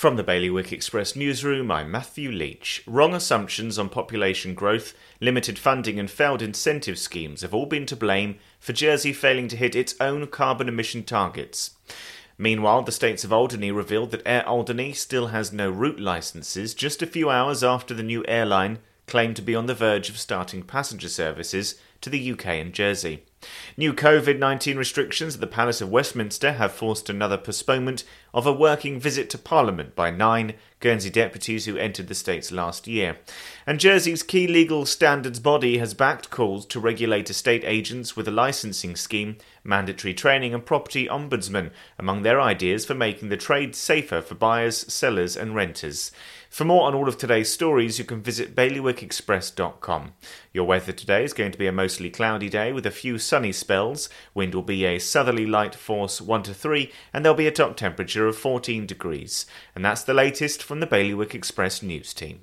From the Bailiwick Express newsroom, I'm Matthew Leach. Wrong assumptions on population growth, limited funding, and failed incentive schemes have all been to blame for Jersey failing to hit its own carbon emission targets. Meanwhile, the States of Alderney revealed that Air Alderney still has no route licenses just a few hours after the new airline claimed to be on the verge of starting passenger services to the UK and Jersey. New COVID 19 restrictions at the Palace of Westminster have forced another postponement of a working visit to Parliament by nine Guernsey deputies who entered the States last year. And Jersey's key legal standards body has backed calls to regulate estate agents with a licensing scheme, mandatory training, and property ombudsman among their ideas for making the trade safer for buyers, sellers, and renters. For more on all of today's stories, you can visit bailiwickexpress.com. Your weather today is going to be a mostly cloudy day with a few sunny spells. Wind will be a southerly light force 1 to 3, and there'll be a top temperature of 14 degrees. And that's the latest from the Bailiwick Express news team.